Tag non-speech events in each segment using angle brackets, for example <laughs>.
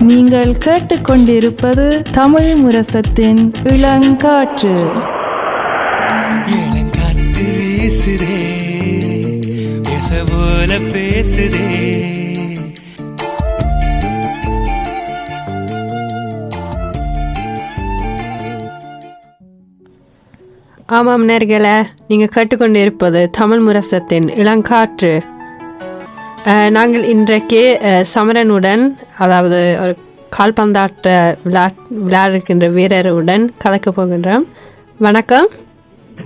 நீங்கள் கேட்டுக்கொண்டிருப்பது தமிழ் முரசத்தின் இளங்காற்று. இளங்காத்து வீசுதே போல பேசுதே. ஆமாம் நேர்களே நீங்கள் கேட்டுக்கொண்டு இருப்பது தமிழ் முரசத்தின் இளங்காற்று. நாங்கள் இன்றைக்கு சமரனுடன் அதாவது ஒரு கால்பந்தாட்ட விளா விளையாடுகின்ற வீரருடன் கலக்க போகின்றோம். வணக்கம்.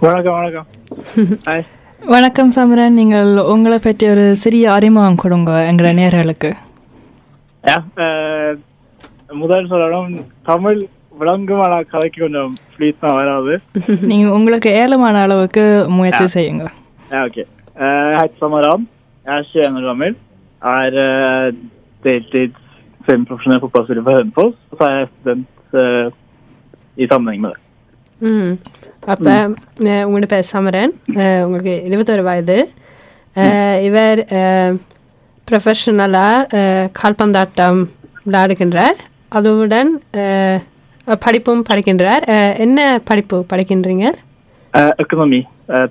வணக்கம் வணக்கம். <laughs> ஹாய் வணக்கம் சமரன். நீங்கள் உங்களை பற்றி ஒரு சிறிய அறிமுகம் கொடுங்க எங்களை நேர்களுக்கு. முதல் சொல்லணும் தமிழ் விளங்கும் ஆனால் கலைக்கு கொஞ்சம் ப்ளீஸ் தான் வராது. நீங்க உங்களுக்கு ஏலமான அளவுக்கு முயற்சி செய்யுங்க. Ja, ok. Eh, Jeg heter Samaran. Jeg er 21 år gammel. Er eh, deltids semiprofesjonell fotballspiller for Hønefoss. Og så er jeg student eh, i sammenheng med det. ம் அப்போ உங்களோட பேர் சமரன் அஹ், உங்களுக்கு இருபத்தொரு வயது அஹ், இவர் ப்ரொஃபஷனலாக கால்பந்தாட்டம் விளையாடுகின்றார் அதுடன் அஹ், படிப்பும் படிக்கின்றார் அஹ், என்ன படிப்பு படிக்கின்றீங்க Eh, Økonomi. eh,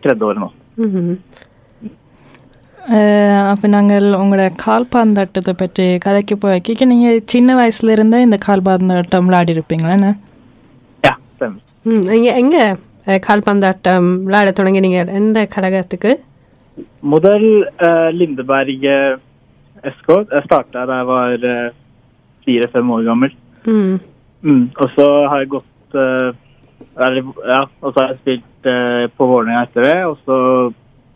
அப்ப நாங்கள் உங்களோட கால்பந்தாட்டத்தை பற்றி கதைக்கு போய்க்க நீங்க சின்ன வயசுல இருந்தே இந்த கால்பந்தாட்டம் விளையாடி இருப்பீங்களா என்ன Ja, stemmer. ம் எங்கே எங்கே கால்பந்தாட்டம் விளையாட தொடங்கினீங்க எந்த கழகத்துக்கு Modell eh, Lindeberg eh, SK. Jeg starta da jeg var eh, fire-fem år gammel. ம் Mm. Og så har jeg gått eh, eller, Ja, og så har jeg spilt eh, på Vålerenga etter det. Og så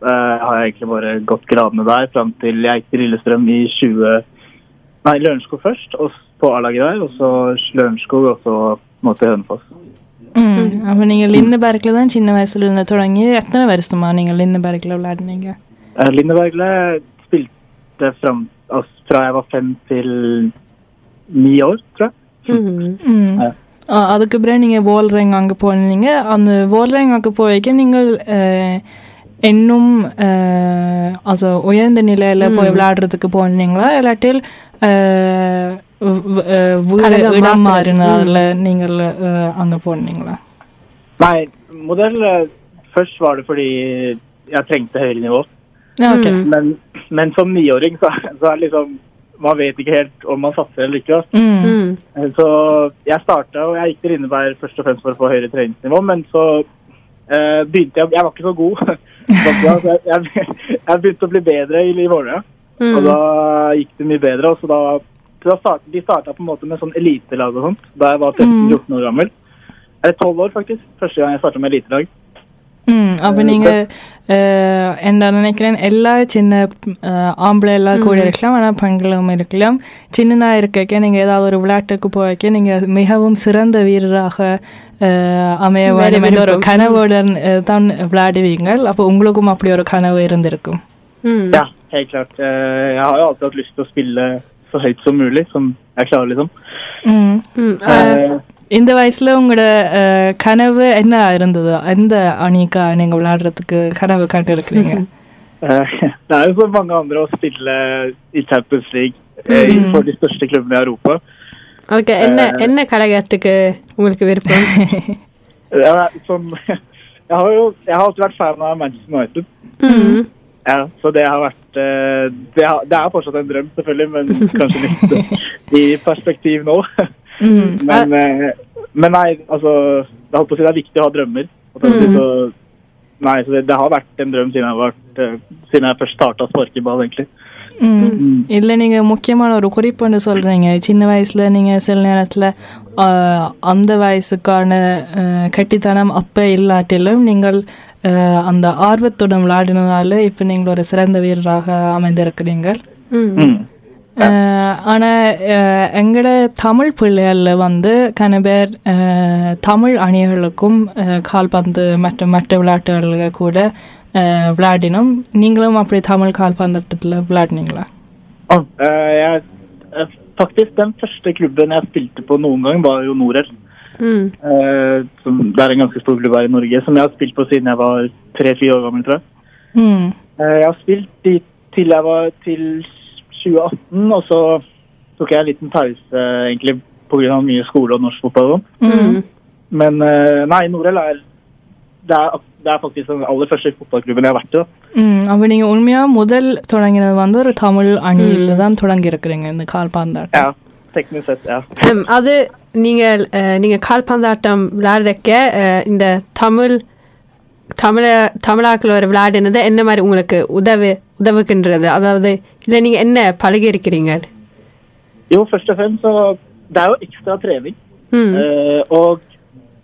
eh, har jeg egentlig bare gått gradene der fram til jeg gikk til Lillestrøm i 20 Nei, Lørenskog først, og s- på A-laget der. Og så Lørenskog, og så nå til Hønefoss. ம் அப்ப நீங்க லிண்டபர்க்ல தான் சின்ன வயசுல இருந்து தொடங்கி எத்தனை வருஷமா நீங்க லிண்டபர்க்ல விளையாடுனீங்க Eh, Lindebergle spilte fram altså, fra jeg var fem til ni år, tror jeg. ம் ம். ஆ, அதுக்கு பிறகு நீங்க வோல்ரேங் அங்க போனீங்க அந்த வோல்ரேங் அங்க போய்க்க நீங்கள் அஹ், இன்னும் அஹ், அது உயர்ந்த நிலையில போய் விளையாடுறதுக்கு போனீங்களா இல்லாட்டில் அஹ், வ- அஹ், வீடு கழகம் இடம் மாத்துறது. மாறினதுல நீங்கள் அஹ், அங்க போனீங்களா Nei, modell eh, Først var det fordi jeg trengte høyere nivå. Ja, ok. Men, men som niåring så, så er det liksom Man vet ikke helt om man satser eller ikke. da. Mm. ம் Så jeg starta, og jeg gikk til Lindeberg først og fremst for å få høyere treningsnivå, men så eh, begynte jeg Jeg var ikke så god. <laughs> Så jeg, jeg, begynte å bli bedre i, i Vålerenga, og da gikk det mye bedre. Og så da, så da start, de starta på en måte med sånn elitelag og sånt da jeg var 13-14 år gammel. Eller 12 år, faktisk. Første gang jeg starta med elitelag. ம் அப்போ நீங்கள் என்ன நினைக்கிறேன் எல்லா சின்ன அஹ், ஆம்பளை எல்லாம் கூட இருக்கலாம் ஆனால் பெண்களும் இருக்கலாம் சின்னனா இருக்க நீங்கள் ஏதாவது ஒரு விளையாட்டுக்கு போய்க்க நீங்கள் மிகவும் சிறந்த வீரராக அமைய வேண்டும் என்ற ஒரு. கனவுடன் தான் விளையாடுவீங்க அப்போ உங்களுக்கும் அப்படி ஒரு கனவு இருந்திருக்கும் ம் Ja, helt klart. Jeg har jo alltid hatt lyst til å spille så høyt som mulig, som jeg klarer, liksom. ம் ம் Eh, இந்த வயசுல உங்களோட அஹ், கனவு என்ன இருந்தது எந்த அணிக்கா நீங்க விளையாடுறதுக்கு கனவு கண்டு இருக்கிறீங்க Eh, Det er jo så mange andre å spille i Champions League eh, for de største klubbene i Europa. Okay என்ன என்ன கழகத்துக்கு உங்களுக்கு விருப்பம் Jeg, er sånn, jeg, har jo, jeg har alltid vært fan av Manchester United. ம் Ja, så det har vært eh, det, har, det er fortsatt en drøm, selvfølgelig, men <laughs> kanskje litt i perspektiv nå. <laughs> ம் Men, eh, men nei, altså Jeg holdt på å si det er viktig å ha drømmer. Og samtidig så, nei, så det, det har vært en drøm siden jeg, vært, eh, siden jeg først starta å sparke ball, egentlig. ம். இதுல நீங்க முக்கியமான ஒரு குறிப்பு ஒன்று சொல்றீங்க சின்ன வயசுல நீங்க சில நேரத்துல ஆஹ், அந்த வயசுக்கான ஆஹ், கெட்டித்தனம் அப்ப இல்லாட்டிலும் நீங்கள் ஆஹ், அந்த ஆர்வத்துடன் விளையாடினதால இப்ப நீங்கள் ஒரு சிறந்த வீரராக அமைந்திருக்கிறீங்க ம் Mm. ஆஹ், ஆனா ஆஹ், எங்கட தமிழ் பிள்ளைகள்ல வந்து கன பேர் ஆஹ், தமிழ் அணிகளுக்கும் ஆஹ், கால்பந்து மற்றும் மற்ற விளையாட்டுகளில் கூட ஆஹ், விளையாடினோம் நீங்களும் அப்படி தமிழ் கால்பந்தாட்டத்தில் விளையாடினீங்களா Ah, eh, jeg, eh, faktisk den første klubben jeg spilte på noen gang, var jo Norel. ம் Eh, som, det er en ganske stor klubb her i Norge, som jeg har spilt på siden jeg var tre-fire år gammel, tror jeg. ம் Eh, jeg har spilt dit til jeg var til 2018, og så tok jeg en liten pause egentlig pga. mye skole og norsk fotball. og sånn. Mm. Men eh, nei, Norel er det, er det er faktisk den aller første fotballklubben jeg har vært i. da. ம் அப்போ நீங்கள் உண்மையாக முதல் தொடங்கினது வந்து ஒரு தமிழ் அணியில் தான் தொடங்கி இருக்கிறீங்க இந்த கால்பந்தாட்டம் Ja, teknisk sett, ja. Um, அது நீங்கள் அஹ், நீங்க கால்பந்தாட்டம் விளையாடுறக்க அஹ், இந்த தமிழ் தமிழ தமிழாக்கள் ஒரு விளையாடுனது என்ன மாதிரி உங்களுக்கு உதவு உதவுகின்றது அதாவது இல்லை நீங்க என்ன பழகி இருக்கிறீங்க Jo, først og fremst så Det er jo ekstra trening. ம் Eh, og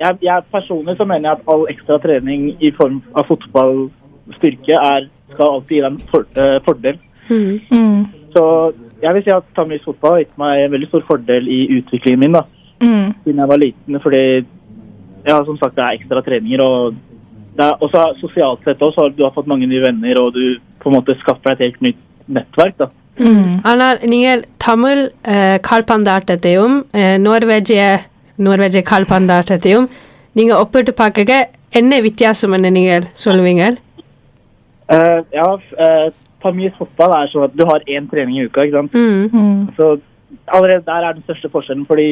jeg, jeg personlig så mener jeg at all ekstra trening i form av fotballstyrke er, skal alltid gi deg en for, eh, fordel. ம் ம் Så jeg vil si at tamilsk fotball har gitt meg en veldig stor fordel i utviklingen min da, ம் siden jeg var liten. Fordi ja, som sagt, det er ekstra treninger. og det er også Sosialt sett også, har du har fått mange nye venner, og du på en måte skaffer deg et helt nytt nettverk. da. ம் ஆனால் நீங்கள் தமிழ் அஹ், கால்பந்தாட்டத்தையும் அஹ், நோர்வேஜிய நோர்வேஜிய கால்பந்தாட்டத்தையும் நீங்க ஒப்பிட்டு பார்க்க என்ன வித்தியாசம் என்ன நீங்கள் சொல்லுவீங்க Eh, ja, f- eh, Tamilsk fotball er sånn at du har én trening i uka. ikke sant? ம் ம் Så allerede der er den største forskjellen. fordi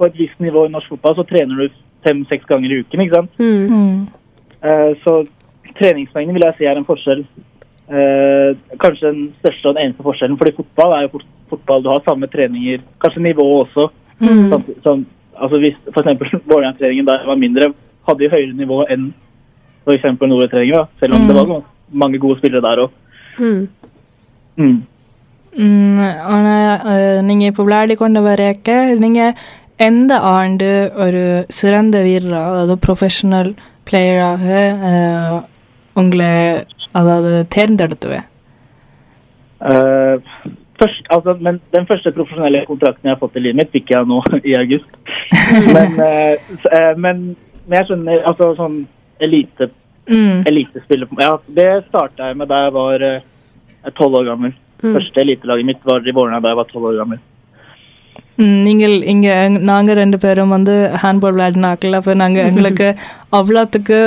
på et visst nivå i norsk fotball så trener du fem-seks ganger i uken. ikke sant? ம் ம் Eh, Eh, så treningsmengden vil jeg si er en forskjell. Eh, kanskje den største og den eneste forskjellen, fordi fotball er jo fotball. Du har samme treninger, kanskje nivået også. Mm. Som, som, altså hvis f.eks. <laughs> Vålerenga-treningen der var mindre, hadde jo høyere nivå enn f.eks. Nord-treningen, selv om mm. det var noen, mange gode spillere der òg. Mm. Mm. Mm, og populære kan det være ikke. Enda annen du er surrende virra, பிளேயராக உங்களை அதாவது தேர்ந்தெடுத்துவேன் Eh, først, altså, men Den første profesjonelle kontrakten jeg har fått <laughs> i livet mitt, fikk jeg nå i august. men, eh, s- eh, men, men jeg skjønner altså sånn elite, ம் elitespiller ja, Det starta jeg med da jeg var eh, tolv år gammel. Første elitelaget mitt var i Vålerenga da jeg var tolv år gammel. நீங்கள் இங்க நாங்க ரெண்டு பேரும் வந்து ஹேண்ட்பால் விளையாடினாக்கல அப்போ நாங்க எங்களுக்கு <laughs> அவ்வளோத்துக்கு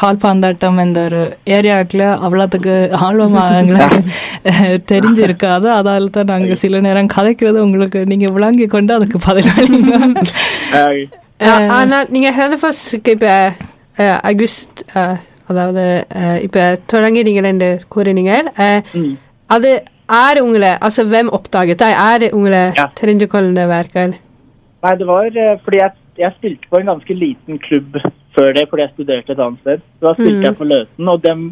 கால்பந்தாட்டம் இந்த ஒரு ஏரியாவுக்குள்ள அவ்வளோத்துக்கு ஆர்வமா எங்களுக்கு <laughs> தெரிஞ்சிருக்காது. அதால தான் நாங்க சில நேரம் கதைக்கிறது உங்களுக்கு நீங்க விளங்கி கொண்டு அதுக்கு பதிலாக Eh, Ja, Anna, நீங்க ஹெல்ஃபஸ்க்கு இப்போ அகுஸ்ட் அதாவது இப்போ தொடங்கிறீங்களேன்னு கூறினீங்க. அஹ், mm. அது er Ungle? Altså, hvem oppdaget deg? Er Ungle ja. det verker. Nei, det var eh, fordi jeg, jeg, spilte på en ganske liten klubb før det, fordi jeg studerte et annet sted. Da spilte mm. jeg på Løten, og dem,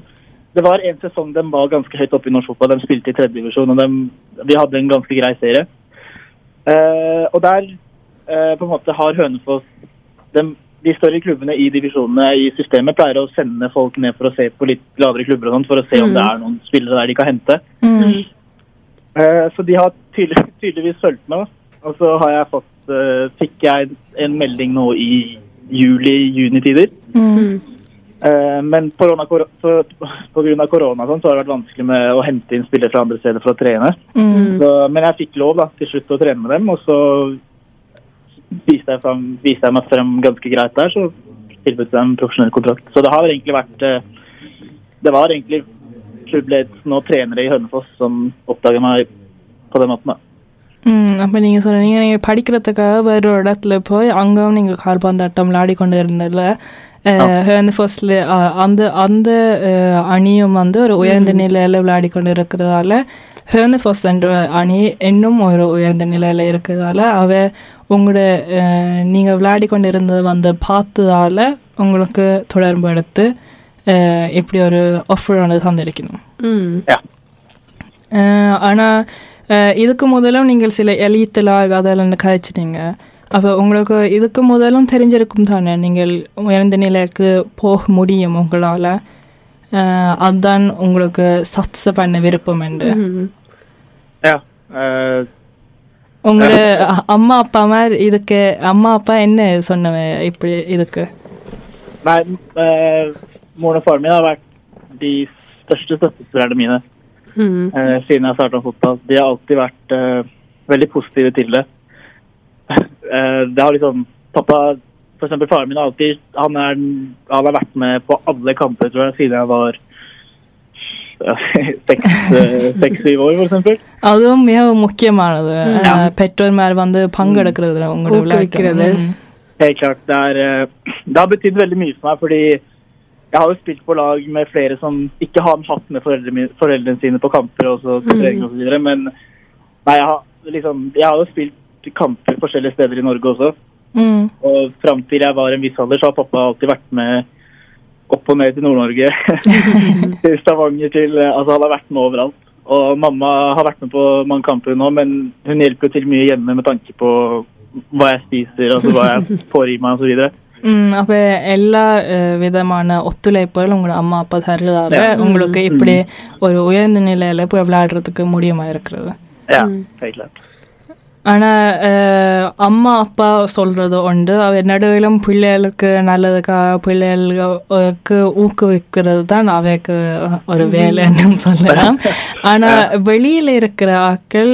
det var en sesong de var ganske høyt oppe i norsk fotball. De spilte i tredje divisjon, og dem, vi hadde en ganske grei serie. Uh, og der uh, på en måte har Hønefoss dem, de større klubbene i divisjonene i systemet pleier å sende folk ned for å se på litt lavere klubber og sånt, for å se om det mm. er noen spillere der de kan hente. Mm. Så de har tydelig, <laughs> tydeligvis fulgt med. oss. Og så har jeg fått, eh, fikk jeg en melding nå i juli-juni-tider. ம் Eh, men på grunn av kor- så- på grunn av korona sånn, så har det vært vanskelig med å hente inn spillere fra andre steder for å trene. Mm. Så, men jeg fikk lov da, til slutt å trene med dem, og så viste jeg, frem, viste jeg meg frem ganske greit der. Så tilbød jeg en profesjonell kontrakt. Så det har egentlig vært eh, Det var egentlig klubbledelsen og trenere i Hønefoss som oppdaga meg på den måten. da. ம் அப்போ நீங்கள் சொல்றீங்க நீங்கள் படிக்கிறதுக்காக வேற ஒரு இடத்துல போய் அங்கவும் நீங்கள் கால்பந்தாட்டம் விளையாடி கொண்டு இருந்ததில்ல ஹேர்ன்ஃபர்ஸ்ட்ல அந்த அந்த அணியும் வந்து ஒரு உயர்ந்த நிலையில் விளையாடி கொண்டு இருக்கிறதால ஹேர்ன்ஃபர்ஸ் என்ற அணி இன்னும் ஒரு உயர்ந்த நிலையில் இருக்கிறதால அவ உங்களோட நீங்கள் விளையாடி கொண்டு இருந்தது வந்து பார்த்ததால உங்களுக்கு தொடர்பு எடுத்து அஹ், இப்படி ஒரு ஆஃபர் வந்து தந்திருக்கணும். ம். அஹ் ஆனா அஹ் இதுக்கு முதலும் நீங்கள் சில எலித்தலாக அதெல்லாம் கதைச்சிட்டீங்க அப்போ உங்களுக்கு இதுக்கு முதலும் தெரிஞ்சிருக்கும் தானே நீங்கள் உயர்ந்த நிலைக்கு போக முடியும் உங்களால். அதுதான் உங்களுக்கு சத்ஸ பண்ண விருப்பம் என்று. eh, உங்களோட அம்மா அப்பா மாதிரி இதுக்கு அம்மா அப்பா என்ன சொன்னவ இப்படி இதுக்கு? Eh, moren og faren min har vært de største støttespillerne mine ம் eh, siden jeg starta fotball. De har alltid vært eh, veldig positive til det. Eh, <laughs> det har liksom Pappa, for eksempel faren min, har alltid han, er, den- han har vært med på alle kamper tror jeg, siden jeg var <laughs> seks-syv år, for eksempel. அதுவும் மிக முக்கியமானது அஹ், பெற்றோர்மார் வந்து பங்கெடுக்கிறது உங்களோட ஊக்குவிக்கிறது. விளையாட்டு ம். Helt klart. Det, er, eh, <clears throat> det har betydd veldig mye for meg, fordi jeg har jo spilt på lag med flere som ikke har hatt med foreldrene, mine- foreldrene sine på kamper og så, på trening og så videre, men nei, jeg, har, liksom, jeg har jo spilt kamper forskjellige steder i Norge også. Mm. Og fram til jeg var en viss alder, så har pappa alltid vært med opp og ned til Nord-Norge. <laughs> til Stavanger, til eh, Altså, han har vært med overalt. Og mamma har vært med på mange kamper nå, men hun hjelper jo til mye hjemme med tanke på hva jeg spiser, altså hva jeg får i meg osv. ம், அப்ப எல்லா விதமான ஒத்துழைப்புகள் உங்களோட அம்மா அப்பா தர்றதால Ja. உங்களுக்கு இப்படி ஒரு உயர்ந்த நிலையில போய் விளையாடுறதுக்கு முடியுமா இருக்கிறது ஆனால் ஆனா அஹ், அம்மா அப்பா சொல்கிறது உண்டு. அவ நடுவிலும் பிள்ளைகளுக்கு நல்லதுக்காக பிள்ளைகளுக்கு ஊக்குவிக்கிறது தான் அவைக்கு ஒரு வேலைன்னு சொல்லலாம். ஆனா வெளியில இருக்கிற ஆட்கள்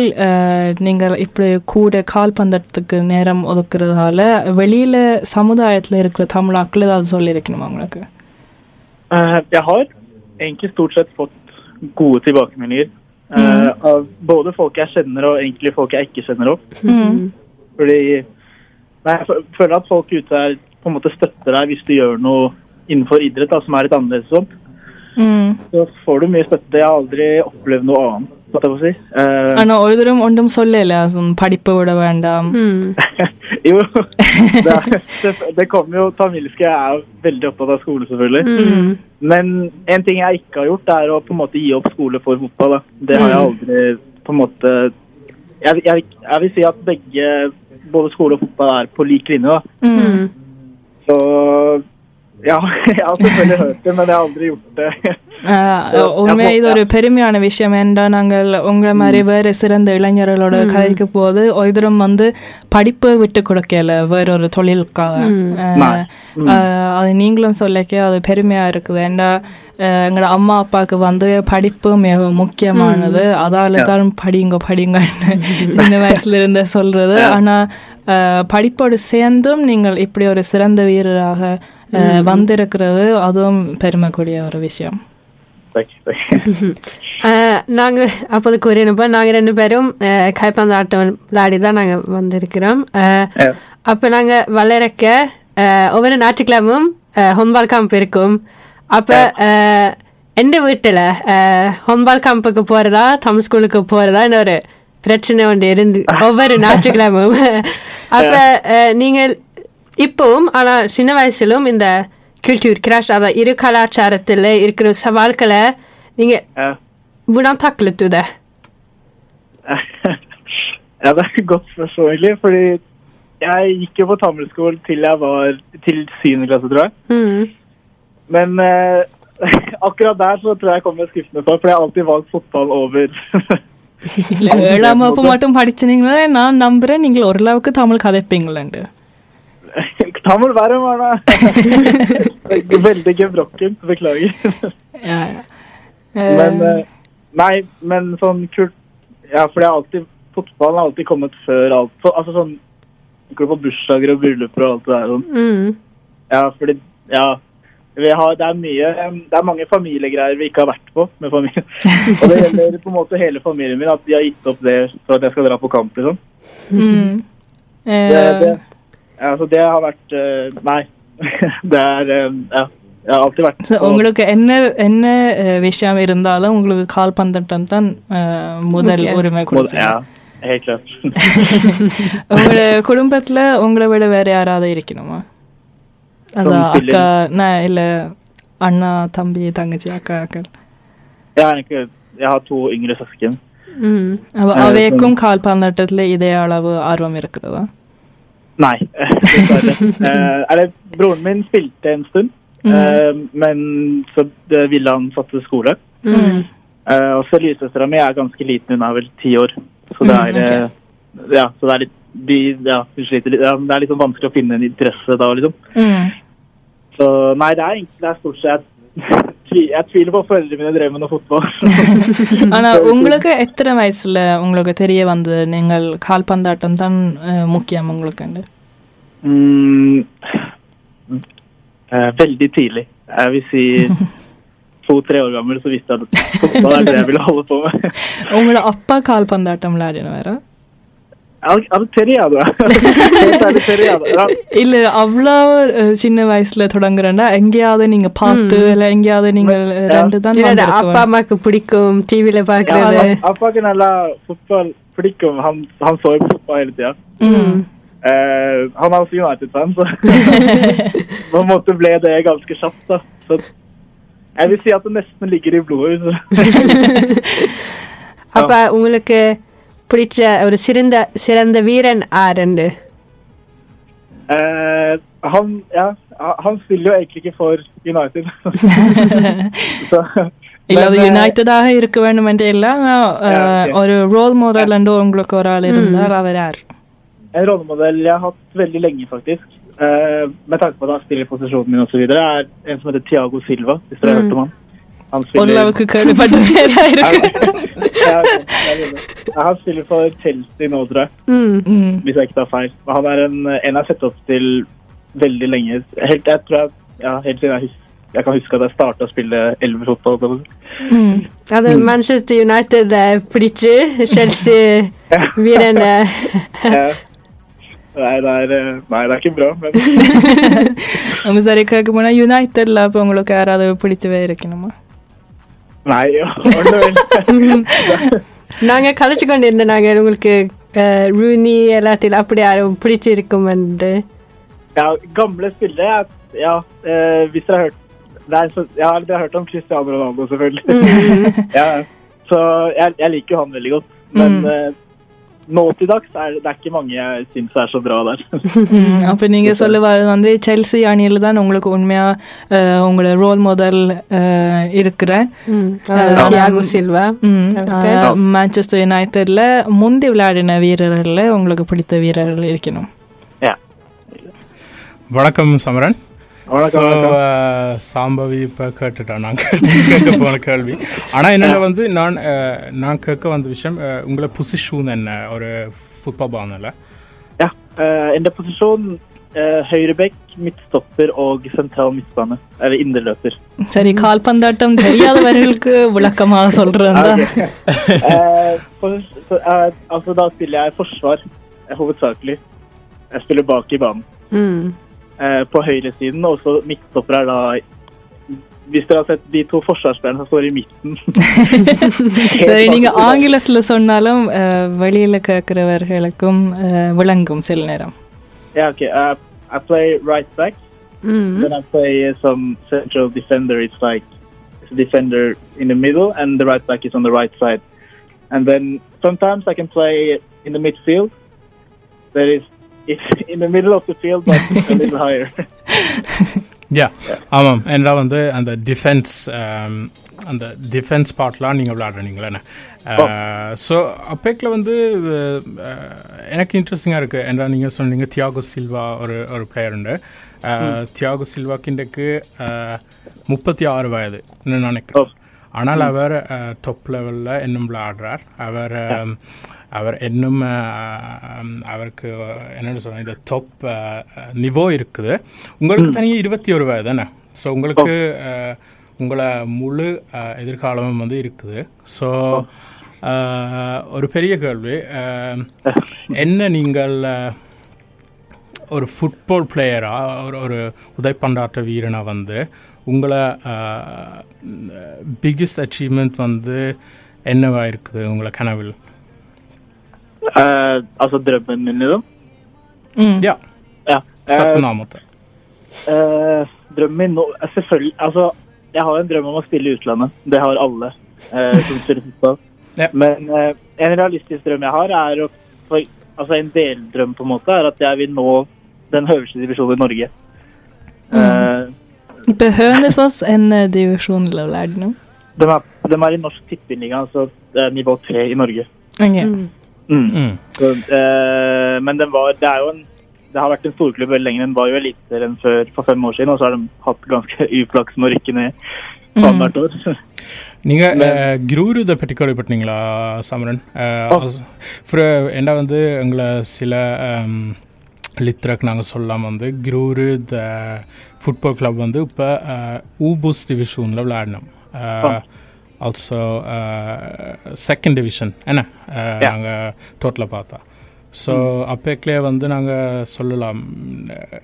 நீங்கள் இப்படி கூட கால் பந்தத்துக்கு நேரம் ஒதுக்குறதால வெளியில சமுதாயத்துல இருக்கிற தமிழ் ஆக்கள் ஏதாவது சொல்லியிருக்கணுமா உங்களுக்கு? Eh, har egentlig stort sett fått gode tilbakemeldinger. Eh, av både folk jeg kjenner og egentlig folk jeg ikke kjenner opp. Mm. Fordi nei, jeg føler at folk ute her på en måte støtter deg hvis du gjør noe innenfor idrett da, som er litt annerledes. Sånn. ம். Så får du mye støtte. Jeg har aldri opplevd noe annet Hva skal jeg få si. Eh, ஆனா ஒரு தரம் ஒன்றும் சொல்லல படிப்பு விட வேண்டாம் Mm. jo, det, er, det, det kommer jo Tamilske er jo veldig opptatt av skole, selvfølgelig. Mm. Men en ting jeg ikke har gjort, er å på en måte gi opp skole for fotball. Da. Det har jeg aldri på en måte jeg, jeg, jeg vil si at begge, både skole og fotball, er på lik linje. da. Mm. Så ja, <laughs> jeg har selvfølgelig. Hørt det, men jeg har aldri gjort det. உண்மை இது ஒரு பெருமையான விஷயம் ஏன்டா நாங்கள் உங்களை மாதிரி வேற சிறந்த இளைஞர்களோட கதைக்கு போது ஒரு தரம் வந்து படிப்பை விட்டு கொடுக்கல வேற ஒரு தொழிலுக்காக அது நீங்களும் சொல்லிக்க அது பெருமையா இருக்குது ஏன்டா ஆஹ் எங்களோட அம்மா அப்பாவுக்கு வந்து படிப்பு மிக முக்கியமானது அதால தான் படிங்க படிங்கன்னு இந்த வயசுல இருந்த சொல்றது ஆனா ஆஹ் படிப்போடு சேர்ந்தும் நீங்கள் இப்படி ஒரு சிறந்த வீரராக வந்திருக்கிறது அதுவும் பெருமைக்குரிய ஒரு விஷயம் நாங்கள் அப்போது கூறினப்போ நாங்கள் ரெண்டு பேரும் கைப்பந்து ஆட்டம் விளையாடி தான் நாங்கள் வந்திருக்கிறோம் அப்போ நாங்கள் வளரக்க ஒவ்வொரு ஞாயிற்றுக்கிழமும் ஹொன்பால் கேம்ப் இருக்கும் அப்போ எந்த வீட்டில் ஹொன்பால் கேம்புக்கு போகிறதா தம் ஸ்கூலுக்கு போகிறதா ஒரு பிரச்சனை ஒன்று இருந்து ஒவ்வொரு ஞாயிற்றுக்கிழமும் அப்போ நீங்கள் இப்பவும் ஆனா சின்ன வயசிலும் இந்த குல்டூர் கிராஷ் அதாவது இரு கலாச்சாரத்தில் இருக்கிற சவால்களை நீங்க Ja. hvordan taklet du det? ja, det er et godt spørsmål, egentlig. Fordi jeg gikk jo på Tammerskolen til jeg var til syvende klasse, tror jeg. Mm. Men eh, <laughs> akkurat der så tror jeg jeg kom med skuffende svar, for jeg har alltid valgt fotball over இல்ல, ஏழாம் வகுப்பு மட்டும் படிச்சீங்களே நான் நம்புறேன் நீங்கள் ஓரளவுக்கு <laughs> Ta må det være, Marna. <laughs> Veldig gebrokken, beklager. ja, ja. Men eh. Eh, Nei, men sånn kult Ja, for det har alltid Fotballen har alltid kommet før alt. Så, altså sånn Går på bursdager og brylluper og alt det der sånn. Mm. Ja, fordi Ja. Har, det, er mye, det er mange familiegreier vi ikke har vært på med familien. <laughs> Og det gjelder på en måte hele familien min, at de har gitt opp det for at jeg skal dra på kamp, liksom. Mm. Eh, det, det, eh. så det har vært eh, Nei. Det er eh, Ja. Jeg har alltid vært så உங்களுக்கு என்ன என்ன அஹ், விஷயம் இருந்தாலும் உங்களுக்கு கால் பந்தட்டம் தான் அஹ், முதல் Okay. உரிமை Må- கொடுப்பீங்க Ja, helt klart. உங்களோட குடும்பத்துல உங்களை விட வேற யாராவது இருக்கணுமா அதான் Som அக்கா நான் இல்ல அண்ணா தம்பி தங்கச்சி அக்கா அக்கள் Jeg har, ikke, jeg har to yngre søsken. Mm. அவ- Eh, அவைக்கும் கால் பந்தாட்டத்துல இதே அளவு ஆர்வம் இருக்கிறதா Nei, <laughs> dessverre. <laughs> Eh, broren min spilte en stund, eh, men så eh, ville han satse skole. Mm. Og så lillesøstera mi er ganske liten, hun er vel ti år. Så det er, Mm, ok. eh, ja, så det er litt de, ja, sliter litt. Ja, det er litt sånn vanskelig å finne en interesse da, liksom. Mm. Så nei, det er egentlig det er stort sett Jeg tviler på at foreldrene mine drev med noe fotball. <laughs> ஆனா உங்களுக்கு எத்தனை வயசுல உங்களுக்கு தெரிய வந்தது நீங்கள் கால்பந்தாட்டம் தான் அஹ், முக்கியம் உங்களுக்கு Mm, eh, veldig tidlig. Jeg vil si <laughs> to-tre år gammel, så visste jeg at fotball er det jeg ville holde på med. உங்களோட அப்பா கால்பந்தாட்டம் விளையாடினவரா அது அது தெரியாது அது தெரியாது அதான் இல்ல அவ்வளோ அஹ், சின்ன வயசுல தொடங்குறேன்னா எங்கேயாவது நீங்க பார்த்து இல்ல எங்கேயாவது நீங்கள் ரெண்டு தான் இல்ல, வந்திருக்க அப்பா அம்மாக்கு பிடிக்கும் டிவில Ja, பாக்குறது han- Aப்பாக்கு நல்லா fotball பிடிக்கும். Han, han så jo på fotball hele tida. Mm. Eh, han er også United-fan, så på en måte ble det ganske kjapt. da. Så jeg vil si at det nesten ligger i blodet. Så. அப்ப உங்களுக்கு பிடிச்ச ஒரு சிறந்த சிறந்த வீரன் ஆரண்டு Eh, han, ja, han spiller jo egentlig ikke for United. <laughs> så, இல்ல அது men, eh, யுனைடடாக இருக்க வேண்டும் என்று இல்ல ஆனா, அஹ், okay. ஒரு ரோல் மாடல் என்று உங்களுக்கு ஒரு ஆள் இருந்தார் அவர் யார் En rollemodell jeg har hatt veldig lenge, faktisk. Eh, med tanke på at han spiller i posisjonen min osv., er en som heter Thiago Silva, hvis dere har hørt om han. Han spiller Olav <laughs> Han spiller for Chelsea nå, tror jeg. Mm. Hvis jeg ikke tar feil. Han er en, jeg har sett opp til veldig lenge. Helt, jeg tror jeg, ja, helt siden jeg, jeg kan huske at jeg starta å spille elverfotball. Mm. Ja, det er mm. Manchester United eh, er Pritcher, Chelsea Virene <laughs> ja. Nei det, er, eh, nei, det er ikke bra, men United la på unge dere er det politiet ved Nei, ja, ordentlig vel. நாங்க கதைச்சு கொண்டு இருந்த நாங்க உங்களுக்கு அஹ், ரூனி எல்லாத்தையும் அப்படி யாரும் பிடிச்சு இருக்கும் என்று Ja, gamle spillere jeg- Ja, eh, hvis dere har hørt det er, så, Ja, dere har hørt om Cristiano Ronaldo, selvfølgelig. <laughs> ja, så jeg, jeg liker jo han veldig godt. Men Mm. eh, nå til dags er det, det er ikke mange jeg syns er så bra der. ம், அப்ப நீங்க சொல்ல வர்றது வந்து செல்சி அணியில தான் உங்களுக்கு உண்மையா அஹ், உங்களோட ரோல் மாடல் இருக்கிற ம், அஹ், தியாகோ சில்வா ம், Okay. அஹ், மான்செஸ்டர் யுனைடெட்ல முந்தி விளையாடின வீரர்கள்ல உங்களுக்கு பிடித்த வீரர்கள் இருக்கணும் ja. வணக்கம் சமரன் வணக்கம், So, வணக்கம். uh, சாம்பவி இப்போ கேட்டுட்டோம் நான் கேட்க போன கேள்வி ஆனால் என்னென்ன வந்து நான் uh, நான் கேட்க வந்த விஷயம் uh, உங்களை பொசிஷன் என்ன ஒரு ஃபுட்பால் பானல ja. Eh, en posisjon uh, høyrebekk, midtstopper og sentral midtbane. Eller indreløper. சரி கால்பந்தாட்டம் தெரியாதவர்களுக்கு விளக்கமாக சொல்றேன் Ja, ok. Eh, for, for, eh, altså, da spiller jeg forsvar, eh, hovedsakelig. Jeg spiller bak i banen. ம் eh, på høyresiden, og så midtstopper er da Hvis dere har sett de to forsvarsspillerne som står i midten <laughs> சரி நீங்க ஆங்கிலத்துல சொன்னாலும் அஹ், வெளியில கேட்கிறவர்களுக்கும் அஹ், விளங்கும் சில நேரம் Yeah, okay. Uh, I play right back. ம் Then I play uh, some central defender. It's like it's a defender in the middle, and the right back is on the right side. And then sometimes I can play in the midfield. That is, it's <laughs> in the middle of the field, but a little <laughs> higher. <laughs> யா ஆமாம். ஏன்னா வந்து அந்த டிஃபென்ஸ் அந்த defence பார்ட்லாம் நீங்கள் விளையாடுறீங்களே ஸோ அப்பேக்கில் வந்து uh, எனக்கு இன்ட்ரெஸ்டிங்காக இருக்குது ஏன்னா நீங்கள் சொன்னீங்க தியாகோ சில்வா ஒரு ஒரு பிளேயர் உண்டு. Uh, தியாகோ சில்வாக்கு இன்றைக்கு முப்பத்தி ஆறு வயது நான் நினைக்கிறேன். ஆனால் அவர் டாப் லெவலில் இன்னும் விளையாடுறார். அவர் um, அவர் இன்னும் அவருக்கு என்னென்னு சொல்கிறேன் இந்த டாப் நிவோ இருக்குது. உங்களுக்கு தனியாக இருபத்தி ஒரு வயது தானே? ஸோ உங்களுக்கு உங்களை முழு எதிர்காலமும் வந்து இருக்குது. ஸோ ஒரு பெரிய கேள்வி. <laughs> என்ன நீங்கள் ஒரு ஃபுட்பால் பிளேயராக ஒரு ஒரு உதைப்பந்தாட்ட வீரனாக வந்து உங்களை பிக்கஸ்ட் அச்சீவ்மெண்ட் வந்து என்னவா இருக்குது உங்களை கனவில்? Uh, altså drømmen min, liksom? Mm. Ja. ja. Sagt eh, på en annen måte. Uh, drømmen min nå Selvfølgelig Altså, jeg har en drøm om å spille i utlandet. Det har alle uh, som spiller <laughs> ja. Men en realistisk drøm jeg har, er å for, Altså en deldrøm, på en måte, er at jeg vil nå den høyeste divisjonen i Norge. Mm. Bør Hønefoss en divisjon, eller hva er det? De er, de er i norsk tippeliga, altså nivå tre i Norge. Okay. Mm. Mm. Mm. Så, eh, men den var, det er jo en det har vært en storklubb veldig lenge. Den var jo eliteserien før for fem år siden, og så har de hatt ganske <laughs> uflaks med å rykke ned annethvert år. நீங்கள் Men- குரூர் இதை பற்றி கேள்விப்பட்டீங்களா சமரன் ஃபார் என்ன வந்து எங்களை சில லித்ரக் நாங்கள் சொல்லலாம் வந்து குரூரு த ஃபுட்பால் கிளப் வந்து இப்போ ஊபூஸ் டிவிஷனில் விளையாடினோம் Uh, also செகண்ட் டிவிஷன் என்ன. நாங்கள் டோட்டலாக பார்த்தா ஸோ அப்போக்கிலே வந்து நாங்கள் சொல்லலாம்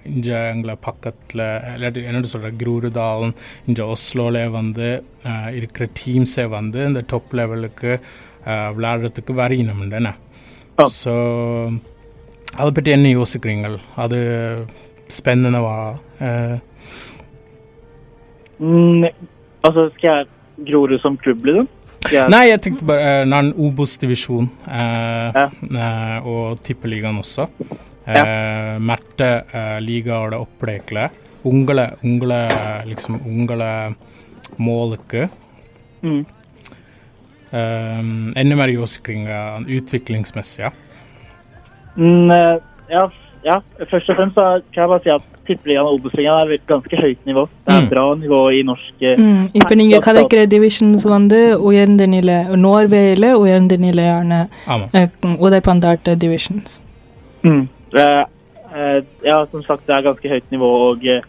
இங்கே எங்களை பக்கத்தில் இல்லாட்டி என்ன சொல்கிற குருதாவும் இங்கே ஒஸ்லோலே வந்து இருக்கிற டீம்ஸே வந்து இந்த டாப் லெவலுக்கு விளையாடுறதுக்கு வரையணும் என்ன Ja. ஸோ அதை பற்றி என்ன யோசிக்கிறீங்கள் அது Mm, altså, skal jeg Grorud som klubb, liksom? Yeah. Nei, jeg tenkte bare eh, Når en Obos-divisjon uh, Ja. uh, og Tippeligaen også eh, Merte liga har det opplekle. Ungle, ungle, liksom ungle målke. mm. Eh, enda mer usikring eh, utviklingsmessig. Ja. Mm, eh, ja, ja, først og fremst så kan jeg bare si at Tippeligaen og Obos-ligaen er et ganske høyt nivå. Det er Mm. bra nivå i norsk eh, ம் இப்போ நீங்கள் கதைக்கிற divisions வந்து உயர்ந்த நிலை நோர்வேயில் உயர்ந்த நிலையான Amen. அஹ், உதைப்பந்தாட்ட divisions Mm. Eh, eh, ja, som sagt, det er ganske høyt nivå. Og eh,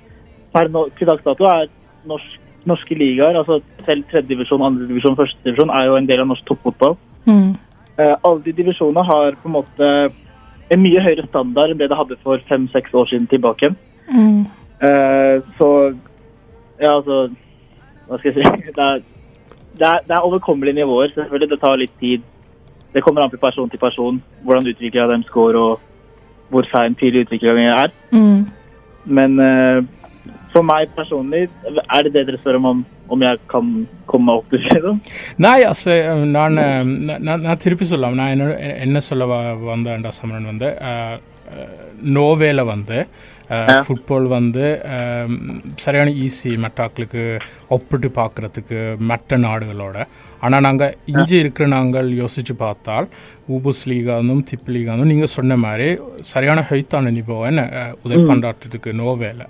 per nå, til dags dato er norsk, norske ligaer, altså selv tredjedivisjon, andredivisjon, førstedivisjon, er jo en del av norsk toppfotball. ம் Eh, alle de divisjonene har på en måte en mye høyere standard enn det det hadde for fem-seks år siden tilbake. Mm. Eh, så Ja, altså Hva skal jeg si? <laughs> Det er, det er, det er overkommelige nivåer. selvfølgelig. Det tar litt tid. Det kommer an på person til person hvordan utviklinga deres går, og hvor sein tidlig utviklinga er. Mm. Men eh, for meg personlig, er det det dere spør om, om jeg kan komme meg opp til det? Nei, altså, ನಾನು ನಾನು ತಿರುಪಿಸಲ್ಲ ನಾನು ಎನ್ಎಸ್ ಎಲ್ಲ ಬಂದೆ Nå vil jeg ನೋವೇಲ ಬಂದೆ ஃபுட்பால் வந்து சரியான ஈஸி மெட்டாக்களுக்கு ஒப்பிட்டு பார்க்குறதுக்கு மற்ற நாடுகளோட. ஆனால் நாங்கள் இங்கே இருக்கிற நாங்கள் யோசித்து பார்த்தால் ஊபுஸ் லீகானும் திப் லீகானும் நீங்கள் சொன்ன மாதிரி சரியான ஹெய்த்தான என்ன உதவி பண்ணுறதுக்கு நோவேல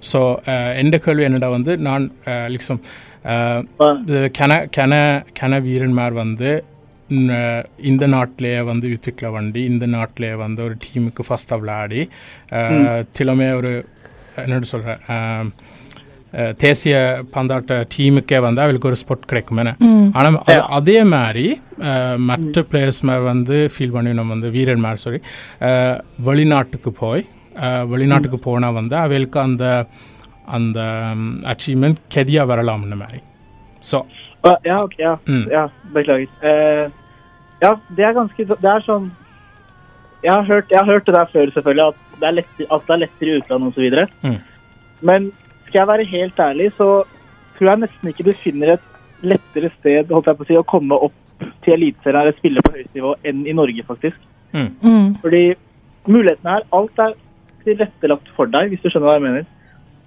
ஸோ எந்த கேள்வி என்னடா வந்து நான் இது கென கென கென வீரன்மார் வந்து இந்த நாட்டிலேயே வந்து யுத்திக்கில் வண்டி இந்த நாட்டிலேயே வந்து ஒரு டீமுக்கு ஃபஸ்ட்டாக விளையாடி திலமே ஒரு என்னோட சொல்கிறேன் தேசிய பந்தாட்ட டீமுக்கே வந்து அவளுக்கு ஒரு ஸ்பாட் கிடைக்கும் என்ன ஆனால் அதே மாதிரி மற்ற பிளேயர்ஸ் மாதிரி வந்து ஃபீல் பண்ணி நம்ம வந்து வீரன் மாதிரி சாரி வெளிநாட்டுக்கு போய் வெளிநாட்டுக்கு போனால் வந்து அவளுக்கு அந்த அந்த அச்சீவ்மெண்ட் கெதியாக வரலாம்னு மாதிரி so Ja, ja, ok, ja. Mm. ja beklager. Eh, ja, det er ganske Det er sånn Jeg har hørt, jeg har hørt det der før, selvfølgelig, at det er lettere, at det er lettere i utlandet osv. Mm. Men skal jeg være helt ærlig, så tror jeg nesten ikke du finner et lettere sted holdt jeg på å si, å komme opp til Eliteserien eller spille på høyt nivå enn i Norge, faktisk. mm. ம் Fordi mulighetene her, alt er tilrettelagt for deg, hvis du skjønner hva jeg mener.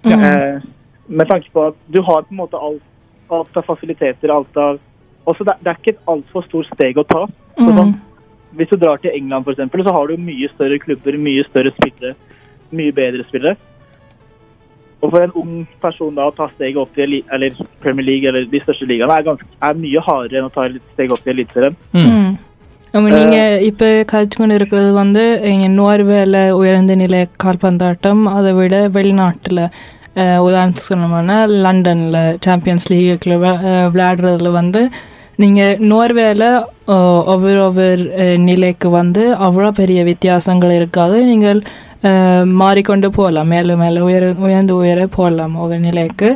ம் Eh, med tanke på at du har på en måte alt, alt av fasiliteter, alt av også det, det er ikke et altfor stort steg å ta. Så ம் sånn, hvis du drar til England for eksempel, så har du mye større klubber, mye større spillere, mye bedre spillere. Og for en ung person da å ta steget opp til eli- eller Premier League eller de største ligaene er, ganske, er mye hardere enn å ta et steg opp til Eliteserien. ம் ஆமாம் நீங்கள் இப்போ கழிச்சு கொண்டு இருக்கிறது வந்து இங்கே நோர்வேல உயர்ந்த நிலை கால்பந்தாட்டம் அதை விட வெளிநாட்டில் உதாரணத்துக்கு சொன்னோம்னா லண்டனில் சாம்பியன்ஸ் லீக்குள்ள விளையாடுறதுல வந்து நீங்கள் நோர்வேல ஒவ்வொரு ஒவ்வொரு நிலைக்கு வந்து அவ்வளோ பெரிய வித்தியாசங்கள் இருக்காது. நீங்கள் மாறிக்கொண்டு போகலாம். மேலும் மேலே உயர உயர்ந்து உயர போகலாம் ஒவ்வொரு நிலைக்கு.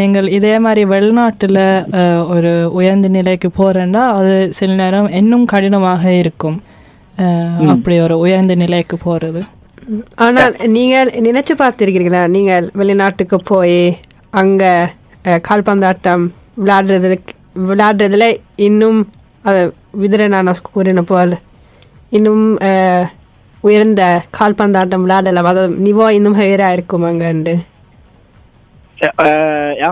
நீங்கள் இதே மாதிரி வெளிநாட்டில் ஒரு உயர்ந்த நிலைக்கு போகிறேன்னா அது சில நேரம் இன்னும் கடினமாக இருக்கும். அப்படி ஒரு உயர்ந்த நிலைக்கு போகிறது ஆனால் நீங்கள் நினைச்சு பார்த்திருக்கிறீங்களா நீங்கள் வெளிநாட்டுக்கு போய் அங்கே கால்பந்தாட்டம் விளையாடுறதுக்கு விளையாடுறதுல இன்னும் அது விதிரனான கூறின போல் இன்னும் அஹ், உயர்ந்த கால்பந்தாட்டம் விளையாடலாம் அதாவது நிவோ இன்னும் ஹையராக இருக்கும் அங்கண்டு. Ja, jeg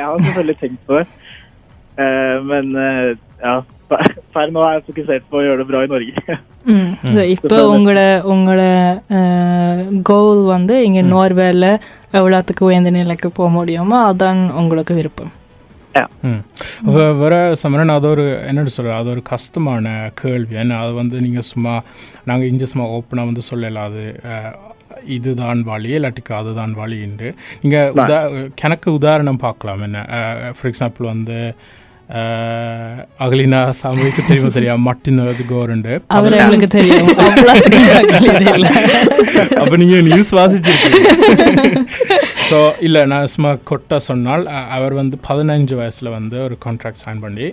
har selvfølgelig tenkt på det. Men ja, per, per nå er jeg fokusert på å gjøre det bra i Norge. ம் இப்போ உங்களோட உங்களோட கோல் வந்து இங்கே நோர்வேல எவ்வளோத்துக்கு உயர்ந்த நிலைக்கு போக முடியுமோ அதான் உங்களுக்கு விருப்பம் வர சமரன் அது ஒரு என்னடி சொல்கிற அது ஒரு கஷ்டமான கேள்வி ஏன்னா அது வந்து நீங்கள் சும்மா நாங்கள் இங்கே சும்மா ஓப்பனாக வந்து சொல்லலாம் அது இதுதான் வழி இல்லாட்டிக்கு அதுதான் வழி என்று நீங்கள் உதா கணக்கு உதாரணம் பார்க்கலாம் என்ன ஃபார் எக்ஸாம்பிள் வந்து அகலினா சாமிக்கு தெரியுமா தெரியா மட்டினது கோரண்டு அவர் எங்களுக்கு தெரியும் அப்போ நீங்கள் நியூஸ் வாசிச்சிருக்கீங்க ஸோ இல்லை நான் சும்மா கொட்டா சொன்னால் அவர் வந்து பதினஞ்சு வயசில் வந்து ஒரு கான்ட்ராக்ட் சைன் பண்ணி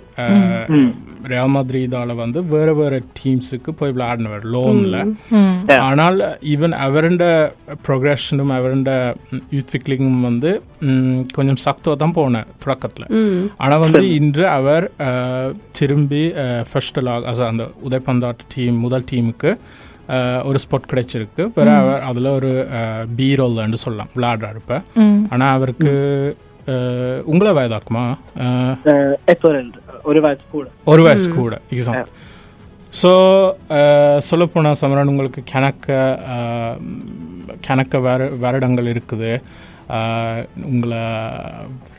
ரியல் மத்ரீதால வந்து வேறு வேறு டீம்ஸுக்கு போய் விளையாடினவர் லோனில் ஆனால் ஈவன் அவருண்ட ப்ரொக்ரெஷனும் அவருண்ட யூத் விக்லிங்கும் வந்து கொஞ்சம் சக்துவாக தான் போனேன் தொடக்கத்தில் ஆனால் வந்து இன்று அவர் திரும்பி ஃபர்ஸ்ட் லாக் அச அந்த உதைப்பந்தாட்ட டீம் முதல் டீமுக்கு ஒரு ஸ்பாட் கிடைச்சிருக்கு. வேற அவர் அதில் ஒரு பி ரோல்னு சொல்லலாம். விளையாடுறாரு இப்போ. ஆனால் அவருக்கு உங்களை வயதாக்குமா? var ett skola. ஒரு வயசு கூட. எக்ஸாம் ஸோ சொல்லப்போனால் சமரன் உங்களுக்கு கணக்க கணக்க வேறு வருடங்கள் இருக்குது. அஹ், உங்களை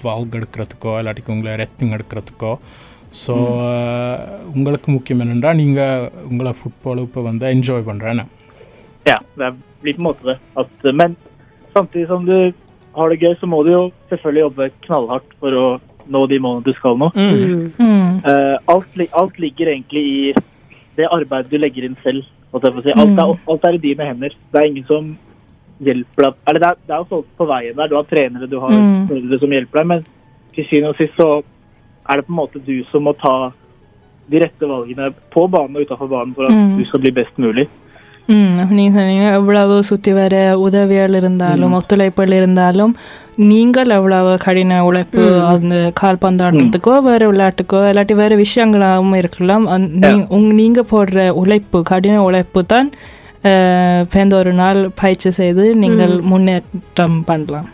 வால்க் எடுக்கிறதுக்கோ இல்லாட்டிக்கு உங்களை ரெத்திங் எடுக்கிறதுக்கோ ஸோ உங்களுக்கு முக்கியம் என்னென்னா நீங்கள் உங்களை ஃபுட்பால் இப்போ வந்து என்ஜாய் பண்ணுறேன்னு Ja, det blir på en måte det. At, men samtidig som du har det gøy, så må du jo selvfølgelig jobbe knallhardt for å nå de målene du skal nå. ம் ம் Eh, alt, li- alt ligger egentlig i det arbeidet du legger inn selv. holdt jeg på å si. Alt, er, alt er i dine hender. Det er ingen som hjelper deg. Eller det er, det er jo folk på veien der. Du har trenere, du har Mm. foreldre som hjelper deg. Men til syvende og sist så er det på en måte du som må ta de rette valgene på banen og utafor banen for at Mm. du skal bli best mulig. ம் நீங்கள் எவ்வளவு சுற்றி வர உதவிகள் இருந்தாலும் ஒத்துழைப்புகள் இருந்தாலும் நீங்கள் எவ்வளவு கடின உழைப்பு அந்த கால்பந்தாட்டத்துக்கோ வேறு விளையாட்டுக்கோ இல்லாட்டி வேறு விஷயங்களாகவும் இருக்கலாம் நீங்கள் போடுற உழைப்பு கடின உழைப்பு தான் ஒரு நாள் பயிற்சி செய்து நீங்கள் முன்னேற்றம் பண்ணலாம்.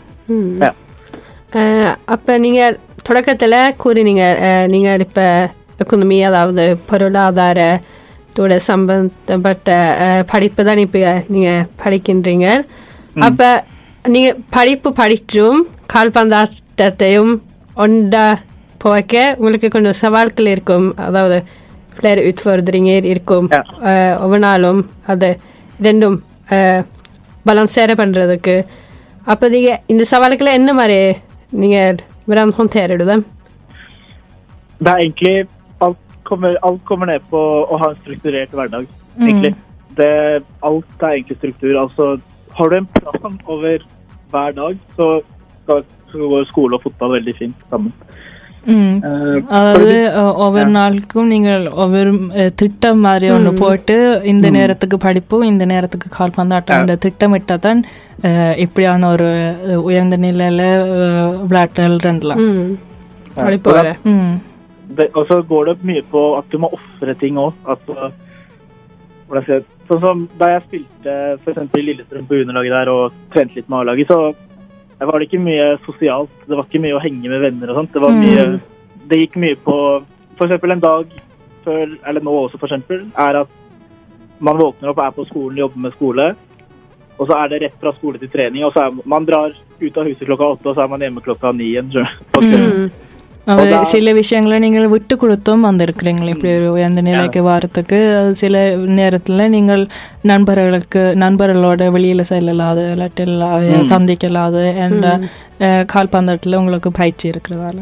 அப்ப நீங்க தொடக்கத்துல கூறினீங்க அஹ், நீங்க இப்ப எக்கனமி அதாவது பொருளாதாரத்தோட சம்பந்தப்பட்ட படிப்பு தான் இப்ப நீங்க படிக்கின்றீங்க. அப்ப நீங்க படிப்பு படிச்சும் கால்பந்தாட்டத்தையும் ஒன்றா போக்க உங்களுக்கு கொஞ்சம் சவால்கள் இருக்கும். அதாவது flere utfordringer இருக்கும். ஒவ்வொரு நாளும் அது ரெண்டும் பலன்சேர பண்ணுறதுக்கு அப்போ நீங்கள் இந்த சவாலுக்குள்ள என்ன மாதிரி நீங்கள் hvordan håndterer du dem? Det er egentlig alt kommer, alt kommer ned på å ha en strukturert hverdag. egentlig. Det, alt er egentlig struktur. Altså, har du en plan over hver dag, så, skal, så går skole og fotball veldig fint sammen. ம் Eh, அதாவது ஒவ்வொரு நாளுக்கும் நீங்கள் ஒவ்வொரு திட்டம் மாதிரி ஒன்று போட்டு இந்த நேரத்துக்கு படிப்பு இந்த நேரத்துக்கு கால்பந்தாட்டம் இந்த திட்டமிட்டால் தான் இப்படியான ஒரு உயர்ந்த நிலையில் விளையாட்டுறலாம் Mm. படிப்பு வர ம் det, og så går det mye på at du må ofre ting òg. Altså, Sånn som da jeg spilte for eksempel i Lillestrøm på juniorlaget der og trente litt med A-laget, så var det ikke mye sosialt. Det var ikke mye å henge med venner og sånt. Det var mye Det gikk mye på eksempel en dag før, eller nå også for eksempel, er at man våkner opp, er på skolen, jobber med skole. Og så er det rett fra skole til trening, og så er man drar ut av huset klokka åtte, og så er man hjemme klokka ni igjen. Mm. அவ அதான். சில விஷயங்களை நீங்கள் விட்டு கொடுத்தும் வந்திருக்கிறீங்களா இப்படி ஒரு உயர்ந்த நிலைக்கு வாரத்துக்கு அது சில நேரத்தில் நீங்கள் நண்பர்களுக்கு நண்பர்களோட வெளியில் செல்லலாது இல்லாட்டி எல்லா- சந்திக்கலாது என்ற அஹ், கால்பந்தாட்டத்தில் உங்களுக்கு பயிற்சி இருக்கிறதால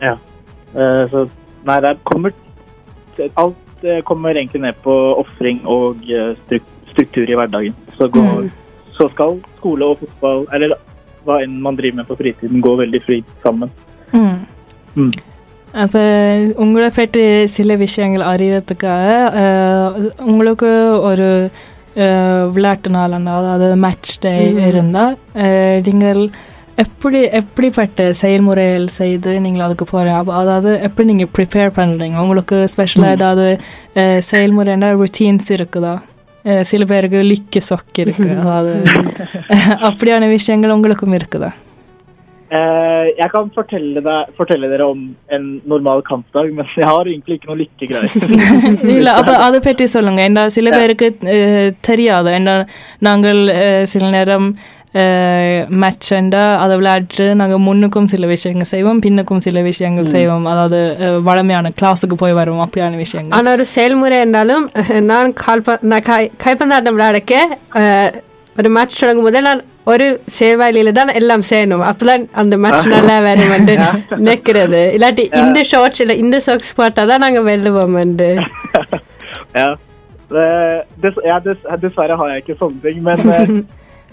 Ja. Eh, så nei, det kommer Alt eh, kommer egentlig ned på ofring og eh, struk struktur i hverdagen. Så, går, så skal skole og fotball, eller hva enn man driver med på fritiden, gå veldig fint sammen. ம் Mm. அப்போ உங்களை பற்றி சில விஷயங்கள் அறியறதுக்காக உங்களுக்கு ஒரு விளையாட்டு நாள் அதாவது மேட்ச் டே இருந்தால் நீங்கள் எப்படி எப்படிப்பட்ட செயல்முறைகள் செய்து நீங்கள் அதுக்கு போகிறீங்க அதாவது எப்படி நீங்கள் ப்ரிப்பேர் பண்ணுறீங்க உங்களுக்கு ஸ்பெஷலாக ஏதாவது செயல்முறைன்னா ருட்டீன்ஸ் இருக்குதா? சில பேருக்கு லிக்கு சொக்கு இருக்கு <laughs> அதாவது அப்படியான விஷயங்கள் உங்களுக்கும் இருக்குதா? Jeg kan fortelle, deg, fortelle dere om en normal kampdag, men jeg har egentlig ikke noe lykkegreier. இல்ல அப்ப அதை பற்றி சொல்லுங்க ஏன்னா சில பேருக்கு தெரியாது ஏன்னா நாங்கள் சில நேரம் மேட்ச் அதை விளையாட்டு நாங்கள் முன்னுக்கும் சில விஷயங்கள் செய்வோம் பின்னுக்கும் சில விஷயங்கள் செய்வோம் அதாவது அஹ், வழமையான கிளாஸுக்கு போய் வருவோம் அப்படியான விஷயங்கள் ஆனால் ஒரு செயல்முறை அஹ், நான் கால்ப நான் கை கைப்பந்தாட்டம் விளையாடக்க ஒரு மேட்ச் தொடங்கும் போதே நான் ஒரு சேவாலியில தான் எல்லாம் செய்யணும் அப்பதான் அந்த மேட்ச் நல்லா வரும் என்று நினைக்கிறது இல்லாட்டி இந்த ஷார்ட்ஸ் இல்ல இந்த சாக்ஸ் போட்டா தான் நாங்க வெல்லுவோம் என்று Ja. Eh, Dess, ja, dess, dessverre har jeg ikke sånne ting, men, <laughs> eh,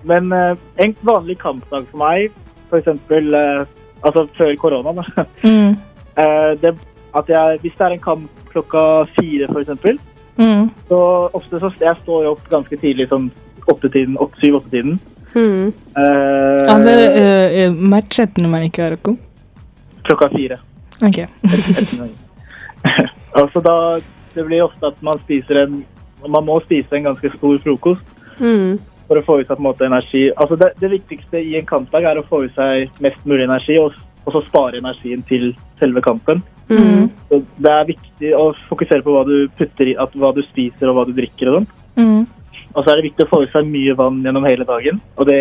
men eh, en vanlig kampdag for meg, for eksempel eh, altså før korona, da, Mm. <laughs> eh, det, at jeg, hvis det er en kamp klokka fire, for eksempel, Mm. så ofte så jeg står jo opp ganske tidlig, sånn åttetiden, åtte, syv, åttetiden. Hmm. Eh, അത് മറ്റ് എത്ര മണിക്കായിരിക്കും Klokka fire. Ok <laughs> altså da Det blir ofte at man spiser en Man må spise en ganske stor frokost mm. for å få ut seg på en måte energi. Altså det, det, viktigste i en kampdag er å få ut seg mest mulig energi, og, og så spare energien til selve kampen. Mm. Det er viktig å fokusere på hva du putter i, at, hva du spiser og hva du drikker og sånn. Mm. Og så er det viktig å få i seg mye vann gjennom hele dagen, og det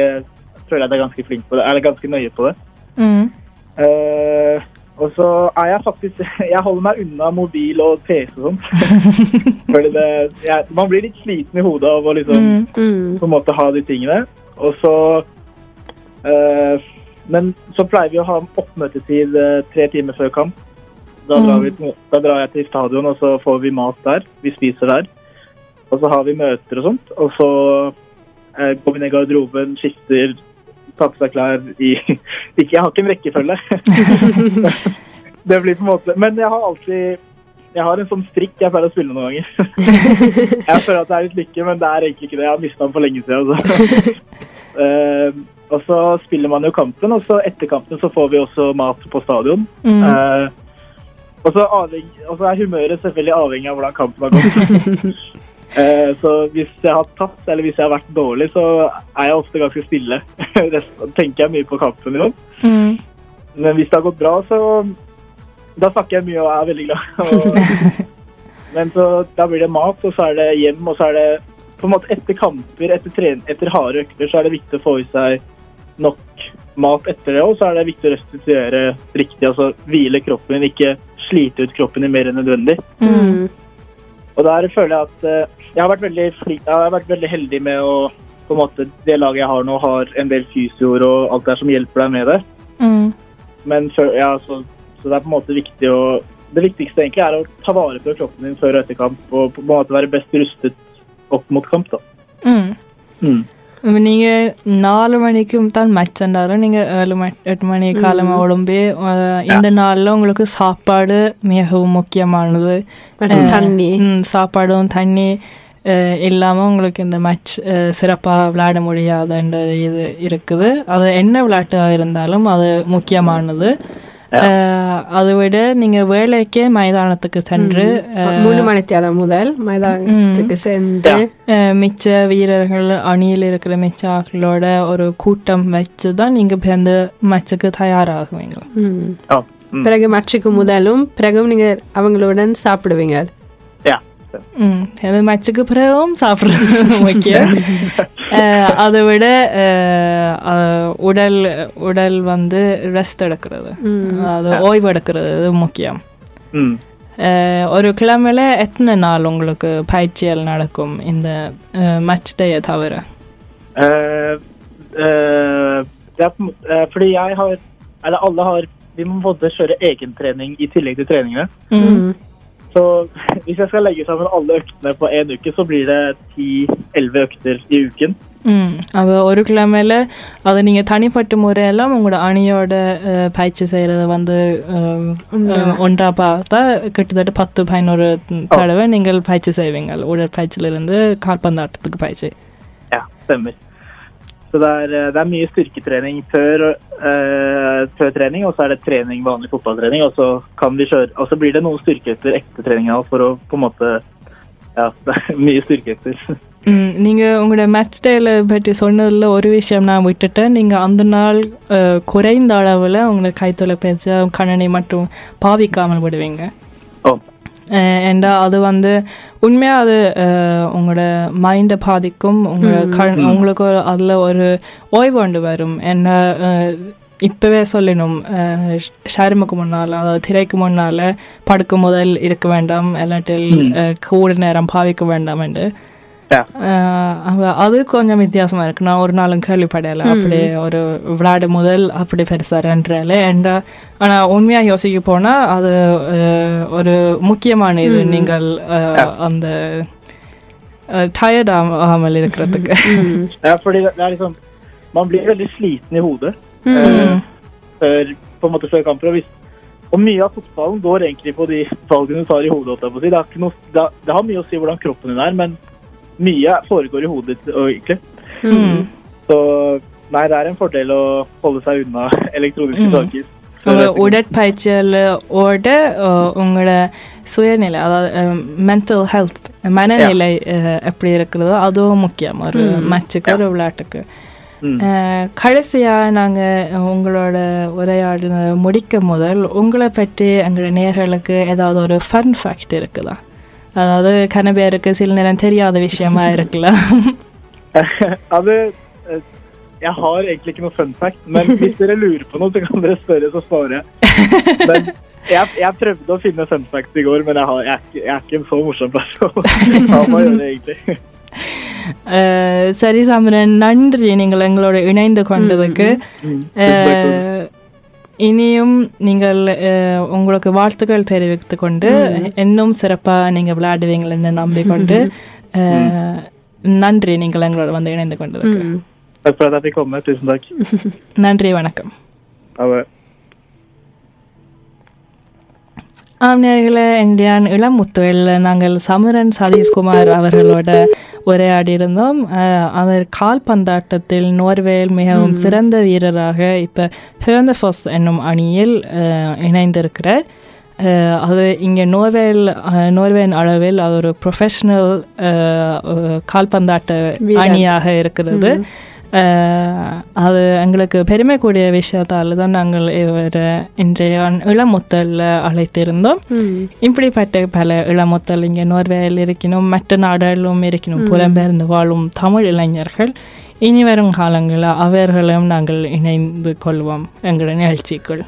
føler jeg det er ganske flink på det. Eller ganske nøye på det. Mm. Uh, og så er jeg faktisk <laughs> Jeg holder meg unna mobil og PC og sånn. <laughs> Fordi det jeg, Man blir litt sliten i hodet av å liksom Mm. Mm. på en måte ha de tingene. Og så uh, Men så pleier vi å ha oppmøtetid uh, tre timer før kamp. Da drar, vi, da drar jeg til stadion, og så får vi mat der. Vi spiser der. Og så har vi møter og sånt. Og så eh, går vi ned i garderoben, skifter, tar på seg klær i <laughs> ikke, Jeg har ikke en rekkefølge. <laughs> det blir på en måte Men jeg har alltid jeg har en sånn strikk jeg pleier å spille noen ganger. <laughs> jeg føler at det er litt lykke, men det er egentlig ikke det. Jeg har mista den for lenge siden. Så. Eh, og så spiller man jo kampen, og så etter kampen så får vi også mat på stadion. Mm. Eh, og, så avheng, og så er humøret selvfølgelig avhengig av hvordan kampen har gått. Eh, så hvis jeg har tatt, eller hvis jeg har vært dårlig, så er jeg ofte ganske stille. <laughs> Tenker jeg mye på kampen. Liksom. Mm. Men hvis det har gått bra, så Da snakker jeg mye og er veldig glad. <laughs> Men så da blir det mat, og så er det hjem, og så er det på en måte etter kamper, etter, tren etter harde økter, så er det viktig å få i seg nok mat etter det, og så er det viktig å restituere riktig, altså hvile kroppen, ikke slite ut kroppen i mer enn nødvendig. ம். Og der føler jeg at eh, jeg har vært veldig, jeg har vært veldig heldig med å på en måte, Det laget jeg har nå, har en del fysioer og alt det der som hjelper deg med det. Mm. Men ja, så, så det er på en måte viktig å Det viktigste egentlig er å ta vare på kroppen din før og etter kamp, og på en måte være best rustet opp mot kamp. da. Mm. Mm. இப்ப நீங்க நாலு மணிக்கு தான் மேட்ச் இருந்தாலும் நீங்க ஏழு மணி எட்டு மணி காலமா உடம்பி இந்த நாள்ல உங்களுக்கு சாப்பாடு மிகவும் முக்கியமானது. தண்ணி. சாப்பாடும் தண்ணி அஹ், இல்லாம உங்களுக்கு இந்த மேட்ச் சிறப்பாக விளையாட முடியாதுன்ற இது இருக்குது. அது என்ன விளையாட்டாக இருந்தாலும் அது முக்கியமானது. அதை விட நீங்க வேலைக்கே மைதானத்துக்கு சென்று அஹ், மூணு மணித்தியாலம் முதல் மைதானத்துக்கு சென்று அஹ் மிச்ச வீரர்கள் அணியில் இருக்கிற மிச்ச ஆட்களோட ஒரு கூட்டம் வச்சு தான் நீங்கள் அந்த மேட்சுக்கு தயாராகுவீங்க. Mm. பிறகு மேட்சுக்கு முதலும் பிறகும் நீங்க அவங்களுடன் சாப்பிடுவீங்க. ja. ம் அந்த மேட்சுக்கு பிறகும் சாப்பிட்றது முக்கியம் அஹ் அதை விட அஹ், அஹ், உடல் உடல் வந்து ரெஸ்ட் எடுக்கிறது அது ஓய்வு எடுக்கிறது இது முக்கியம் Mm. அஹ், ஒரு கிழமையில எத்தனை நாள் உங்களுக்கு பயிற்சிகள் நடக்கும் இந்த மேட்ச் டேயை தவிர Eh, eh, det er, på en måte- eh, fordi jeg har Eller alle har Vi må både kjøre egentrening i tillegg til treningene. ம் Så <laughs> hvis jeg skal legge sammen alle øktene på én uke, så blir det 10-11 økter i uken. அப்போ ஒரு கிழமையில அதை நீங்கள் தனிப்பட்ட முறையெல்லாம் உங்களோட அணியோட பயிற்சி செய்கிறது வந்து ஒன்றா பார்த்தா கிட்டத்தட்ட பத்து பதினோரு தடவை நீங்கள் பயிற்சி செய்வீங்க உடற்பயிற்சியிலிருந்து கால்பந்தாட்டத்துக்கு பயிற்சி Ja, stemmer. Så det er, eh, det er mye styrketrening før, eh, før trening, og så er det trening, vanlig fotballtrening. Og så, kan vi kjøre, og så blir det noen styrkeøkter etter treninga for å på en måte Ja, <laughs> det er mye styrkeøkter. ம், நீங்க உங்களோட மேட்ச் டேல பற்றி சொன்னதுல ஒரு விஷயம் நான் விட்டுட்டேன் நீங்க அந்த நாள் அஹ், குறைந்த அளவில் உங்களோட கைத்தொலைபேசி கணனி மட்டும் பாவிக்காமல் விடுவீங்க Å, அஹ் ஏண்டா அது வந்து உண்மையாக அது உங்களோட மைண்டை பாதிக்கும். உங்களோட கண் உங்களுக்கு ஒரு அதில் ஒரு ஓய்வு கொண்டு வரும். என்ன இப்பவே சொல்லணும். ஷர்முக்கு முன்னால் அதாவது திரைக்கு முன்னால் படுக்கும் முதல் இருக்க வேண்டாம். இல்லாட்டில் அஹ், கூட நேரம் பாவிக்க வேண்டாம் என்று. அது கொஞ்சம் வித்தியாசமா இருக்கு நான் ஒரு நாளும் கேள்விப்படையில அப்படி ஒரு விளையாடு முதல் அப்படி பெருசா ரெண்டால ஏண்டா ஆனா உண்மையா யோசிக்க போனா அது அஹ், ஒரு முக்கியமான இது நீங்கள் அஹ், அந்த டயர்ட் ஆகாமல் இருக்கிறதுக்கு Ja, fordi det, det er liksom Man blir veldig sliten i hodet eh, før, på en måte før kamper. Og, hvis, og mye av fotballen går egentlig på de valgene du tar i hodet. holdt jeg på å si. Det, har ikke noe, det, har- det har mye å si hvordan kroppen din er, men mye foregår i hodet ditt, og egentlig. Mm. Så nei, det er en fordel å holde seg unna elektroniske Mm. saker. உங்க உடற்பயிற்சியோட அஹ், உங்களோட சுயநிலை அதாவது mental health மனநிலை அஹ், எப்படி இருக்கிறதோ அதுவும் முக்கியம் ஒரு மேட்சுக்கு ஒரு விளையாட்டுக்கு Mm. அஹ், கடைசியா நாங்க உங்களோட உரையாடின முடிக்க முதல் உங்களை பற்றி எங்களோட நேர்களுக்கு ஏதாவது ஒரு ஃபன் ஃபேக்ட் இருக்குதா அதாவது கன பேருக்கு சில நேரம் தெரியாத விஷயமா இருக்கலாம் <laughs> altså, eh, jeg har egentlig ikke noe fun fact, men hvis dere lurer på noe, så kan dere spørre, så svarer jeg. Men jeg, jeg prøvde å finne fun facts i går, men jeg, har, jeg, er, ikke, jeg er ikke en så morsom person. <laughs> Ja, man gjør det egentlig. அஹ், சரி சாமரன் நன்றி நீங்கள் எங்களோட இணைந்து கொண்டதுக்கு Mm. அஹ், இனியும் நீங்கள் அஹ், உங்களுக்கு வாழ்த்துக்கள் தெரிவித்துக் கொண்டு இன்னும் சிறப்பாக நீங்கள் விளையாடுவீங்கள்னு நம்பிக்கொண்டு நன்றி நீங்கள் எங்களோட வந்து இணைந்து கொண்டதுக்கு Takk for at det. ஆம் நேர்களே இந்தியான் இளமுத்துவில் நாங்கள் சமரன் சதீஷ்குமார் அவர்களோட உரையாடி இருந்தோம் அஹ், அவர் கால்பந்தாட்டத்தில் நோர்வேயில் மிகவும் சிறந்த வீரராக இப்போ ஹேந்தஃபோஸ் என்னும் அணியில் இணைந்திருக்கிறார் அது இங்கே நோர்வேல் அஹ், நோர்வேயின் அளவில் அது ஒரு ப்ரொஃபஷனல் கால்பந்தாட்ட. அணியாக இருக்கிறது அது எங்களுக்கு பெருமைக்கூடிய விஷயத்தால் தான் நாங்கள் இவரை இன்றைய இளமுத்தலில் அழைத்திருந்தோம் இப்படிப்பட்ட பல இளமுத்தல் இங்கே நோர்வேயில் இருக்கணும் மற்ற நாடுகளிலும் இருக்கணும் புலம்பெயர்ந்து வாழும் தமிழ் இளைஞர்கள் இனி வரும் காலங்களில் அவர்களும் நாங்கள் இணைந்து கொள்வோம் எங்களுடைய நிகழ்ச்சிக்குள்